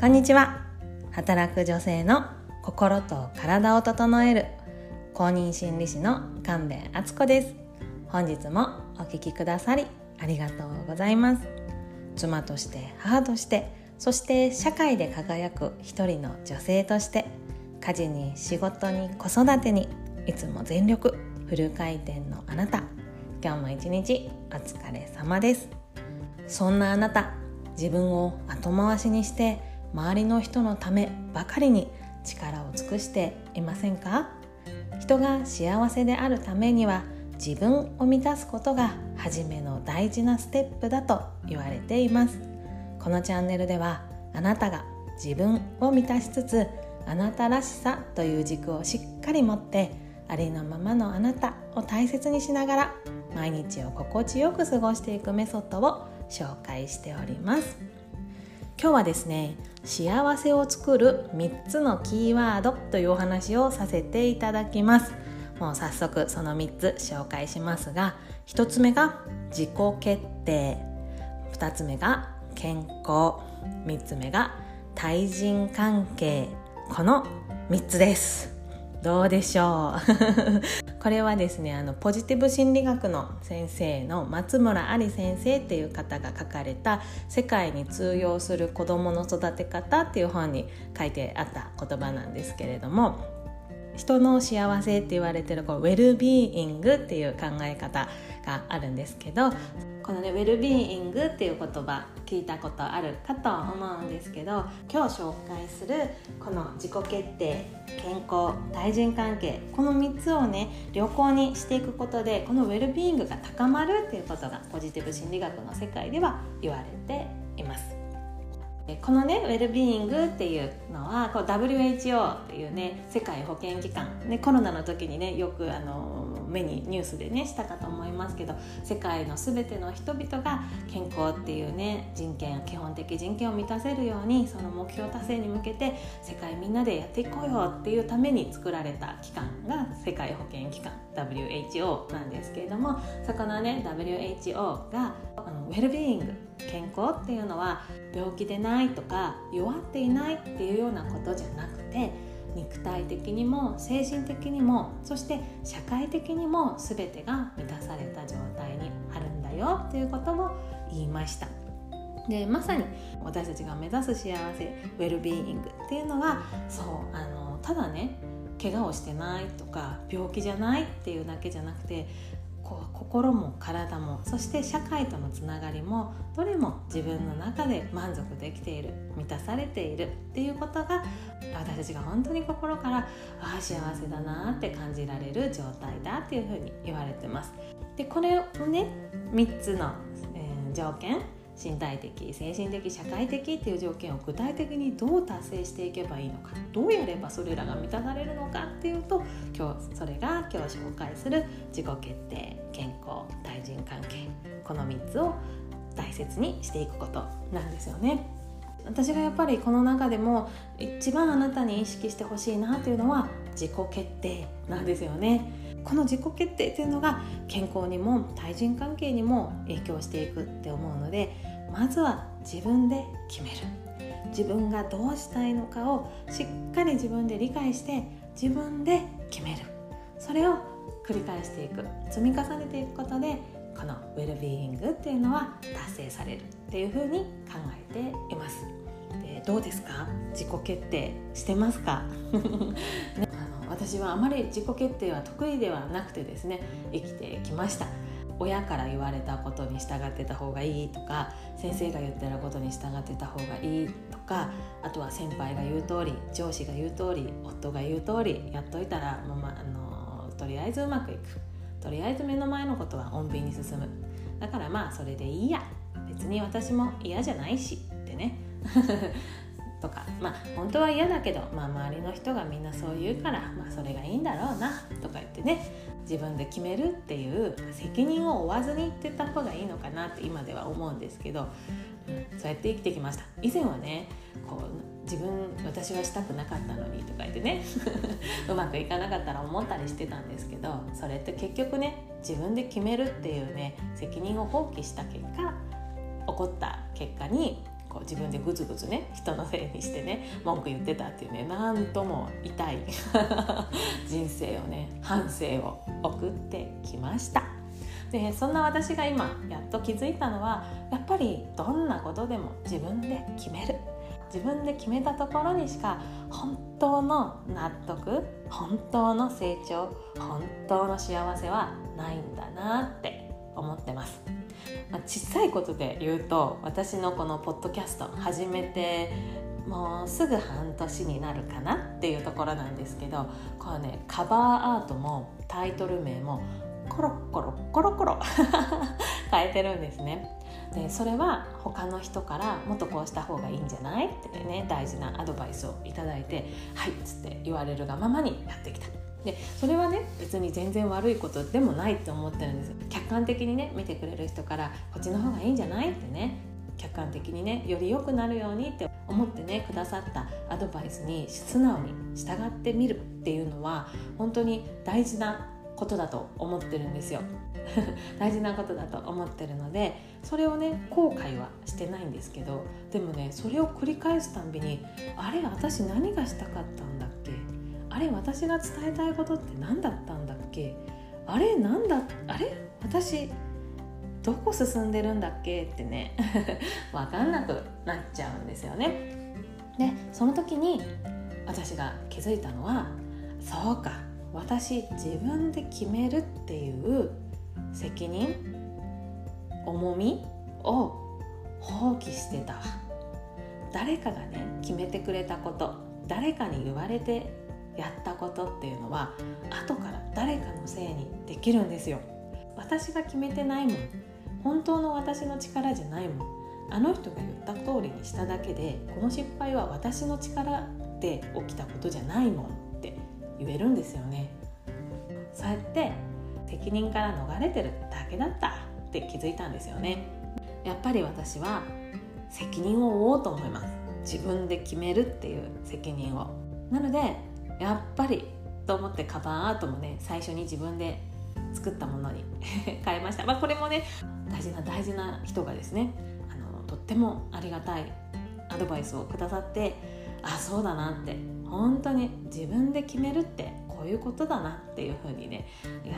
こんにちは。働く女性の心と体を整える公認心理師の神戸敦子です。本日もお聞きくださりありがとうございます。妻として母としてそして社会で輝く一人の女性として家事に仕事に子育てにいつも全力フル回転のあなた。今日も一日お疲れ様です。そんなあなた自分を後回しにして周りの人のためばかりに力を尽くしていませんか？人が幸せであるためには自分を満たすことが初めの大事なステップだと言われています。このチャンネルではあなたが自分を満たしつつあなたらしさという軸をしっかり持ってありのままのあなたを大切にしながら毎日を心地よく過ごしていくメソッドを紹介しております。今日はですね幸せを作る3つのキーワードというお話をさせていただきます。もう早速その3つ紹介しますが1つ目が自己決定。2つ目が健康。3つ目が対人関係。この3つです。どうでしょう？これはですねあのポジティブ心理学の先生の松村あり先生っていう方が書かれた「世界に通用する子どもの育て方」っていう本に書いてあった言葉なんですけれども人の幸せって言われてるこうウェルビーイングっていう考え方があるんですけどこのねウェルビーイングっていう言葉聞いたことあるかと思うんですけど今日紹介するこの自己決定健康対人関係この3つをね良好にしていくことでこのウェルビーイングが高まるっていうことがポジティブ心理学の世界では言われています。このねウェルビーイングっていうのはこう WHO っていうね世界保健機関、ね、コロナの時にねよくあの目にニュースでねしたかと思いますけど世界の全ての人々が健康っていうね人権基本的人権を満たせるようにその目標達成に向けて世界みんなでやっていこうよっていうために作られた機関が世界保健機関 WHO なんですけれどもそこのね WHO があのウェルビーイング健康っていうのは病気でないとか弱っていないっていうようなことじゃなくて肉体的にも精神的にもそして社会的にも全てが満たされた状態にあるんだよっていうことを言いました。でまさに私たちが目指す幸せウェルビーイングっていうのはそうあのただね怪我をしてないとか病気じゃないっていうだけじゃなくてこう心も体もそして社会とのつながりもどれも自分の中で満足できている満たされているっていうことが私たちが本当に心からああ幸せだなって感じられる状態だっていうふうに言われてます。でこれをね3つの、えー、条件身体的精神的社会的っていう条件を具体的にどう達成していけばいいのかどうやればそれらが満たされるのかっていうと今日それが今日紹介する自己決定健康対人関係この3つを大切にしていくことなんですよね。私がやっぱりこの中でも一番あなたに意識してほしいなというのは自己決定なんですよね。この自己決定というのが健康にも対人関係にも影響していくって思うのでまずは自分で決める。自分がどうしたいのかをしっかり自分で理解して自分で決める。それを繰り返していく。積み重ねていくことでこのウェルビーイングっていうのは達成される。っていうふうに考えています。でどうですか？自己決定してますか？ね、あの私はあまり自己決定は得意ではなくてですね生きてきました。親から言われたことに従ってた方がいいとか先生が言ってることに従ってた方がいいとかあとは先輩が言う通り上司が言う通り夫が言う通りやっといたらもう、ま、あのとりあえずうまくいく。とりあえず目の前のことは穏便に進む。だからまあそれでいいや。別に私も嫌じゃないし。ってね。とか。まあ本当は嫌だけど、まあ、周りの人がみんなそう言うから、まあ、それがいいんだろうな。とか言ってね。自分で決めるっていう責任を負わずにって言った方がいいのかなって今では思うんですけど、うん、そうやって生きてきました。以前はねこう自分私はしたくなかったのにとか言ってね うまくいかなかったら思ったりしてたんですけどそれって結局ね自分で決めるっていうね責任を放棄した結果起こった結果にこう自分でグズグズね人のせいにしてね文句言ってたっていうねなんとも痛い 人生をね反省を送ってきました。でそんな私が今やっと気づいたのはやっぱりどんなことでも自分で決める。自分で決めたところにしか本当の納得本当の成長本当の幸せはないんだなって思ってます。まあ、小さいことで言うと私のこのポッドキャスト始めてもうすぐ半年になるかなっていうところなんですけどこうねカバーアートもタイトル名もコロコロコロコロ変えてるんですね。でそれは他の人からもっとこうした方がいいんじゃないってね大事なアドバイスを頂いて「はい」っつって言われるがままにやってきた。でそれはね別に全然悪いことでもないって思ってるんです客観的にね見てくれる人からこっちの方がいいんじゃないってね客観的にねより良くなるようにって思ってねくださったアドバイスに素直に従ってみるっていうのは本当に大事なことだと思ってるんですよ。大事なことだと思ってるのでそれをね後悔はしてないんですけどでもねそれを繰り返すたんびにあれ私何がしたかったんだっけあれ私が伝えたいことって何だったんだっけ？あれなんだあれ？私どこ進んでるんだっけ？ってね 分かんなくなっちゃうんですよね。でその時に私が気づいたのはそうか私自分で決めるっていう責任重みを放棄してた。誰かがね決めてくれたこと誰かに言われてやったことっていうのは後から誰かのせいにできるんですよ。私が決めてないもん。本当の私の力じゃないもん。あの人が言った通りにしただけでこの失敗は私の力で起きたことじゃないもん。って言えるんですよね。そうやって責任から逃れてるだけだった。って気づいたんですよね。やっぱり私は責任を負おうと思います。自分で決めるっていう責任を。なのでやっぱりと思ってカバンアートもね最初に自分で作ったものに 変えました、まあ、これもね大事な大事な人がですねあのとってもありがたいアドバイスをくださってあそうだなって本当に自分で決めるってこういうことだなっていうふうにねや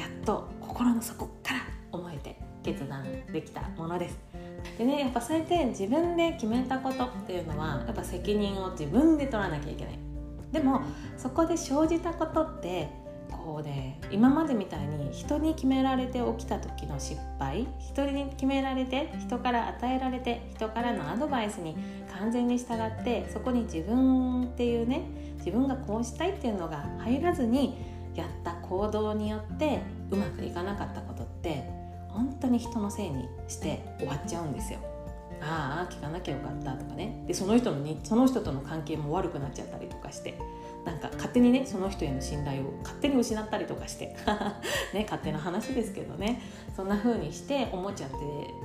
やっと心の底から思えて決断できたものです。でねやっぱそうやって自分で決めたことっていうのはやっぱ責任を自分で取らなきゃいけない。でもそこで生じたことってこうね今までみたいに人に決められて起きた時の失敗人に決められて人から与えられて人からのアドバイスに完全に従ってそこに自分っていうね自分がこうしたいっていうのが入らずにやった行動によってうまくいかなかったことって本当に人のせいにして終わっちゃうんですよ。ああ聞かなきゃよかったとかね。でその人のにその人との関係も悪くなっちゃったりとかして。なんか勝手にねその人への信頼を勝手に失ったりとかして。ね勝手な話ですけどね。そんな風にして思っちゃって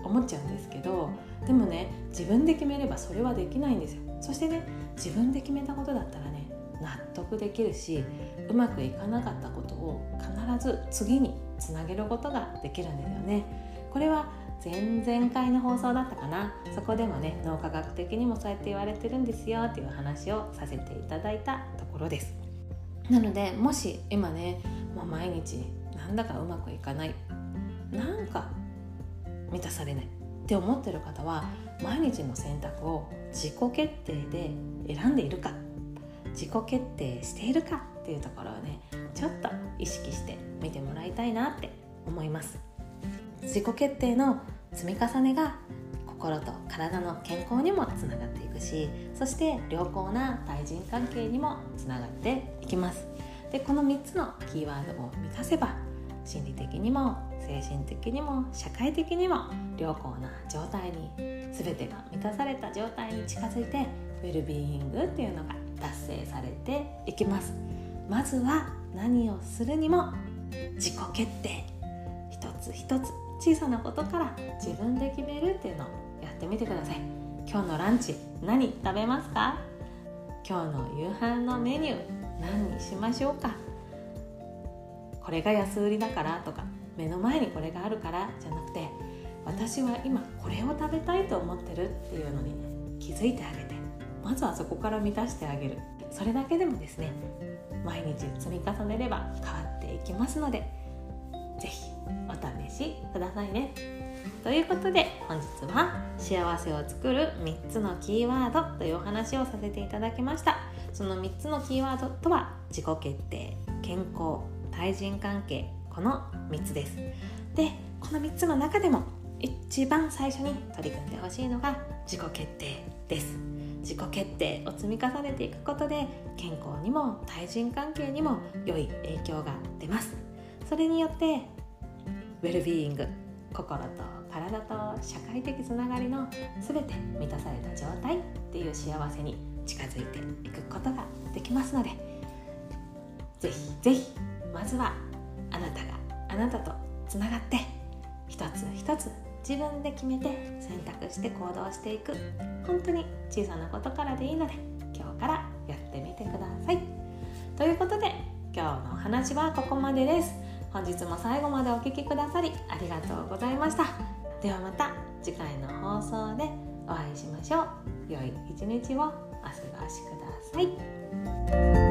思っちゃうんですけどでもね自分で決めればそれはできないんですよ。そしてね自分で決めたことだったらね納得できるしうまくいかなかったことを必ず次につなげることができるんですよね。これは前々回の放送だったかな。そこでもね脳科学的にもそうやって言われてるんですよっていう話をさせていただいたところです。なのでもし今ねもう毎日なんだかうまくいかない。なんか満たされない。って思ってる方は毎日の選択を自己決定で選んでいるか。自己決定しているかっていうところをねちょっと意識して見てもらいたいなって思います。自己決定の積み重ねが心と体の健康にもつながっていくしそして良好な対人関係にもつながっていきます。でこの3つのキーワードを満たせば心理的にも精神的にも社会的にも良好な状態に全てが満たされた状態に近づいてウェルビーイングっていうのが達成されていきます。まずは何をするにも自己決定。一つ一つ小さなことから自分で決めるっていうのをやってみてください。今日のランチ何食べますか？今日の夕飯のメニュー何にしましょうか？これが安売りだからとか目の前にこれがあるからじゃなくて私は今これを食べたいと思ってるっていうのに、気づいてあげてまずはそこから満たしてあげる。それだけでもですね毎日積み重ねれば変わっていきますのでお試しくださいね。ということで本日は幸せを作る3つのキーワードというお話をさせていただきました。その3つのキーワードとは自己決定健康対人関係この3つです。でこの3つの中でも一番最初に取り組んでほしいのが自己決定です。自己決定を積み重ねていくことで健康にも対人関係にも良い影響が出ます。それによってウェルビーイング心と体と社会的つながりの全て満たされた状態っていう幸せに近づいていくことができますのでぜひぜひまずはあなたがあなたとつながって一つ一つ自分で決めて選択して行動していく本当に小さなことからでいいので今日からやってみてくださいということで今日のお話はここまでです本日も最後までお聴きくださりありがとうございました。ではまた次回の放送でお会いしましょう。良い一日をお過ごしください。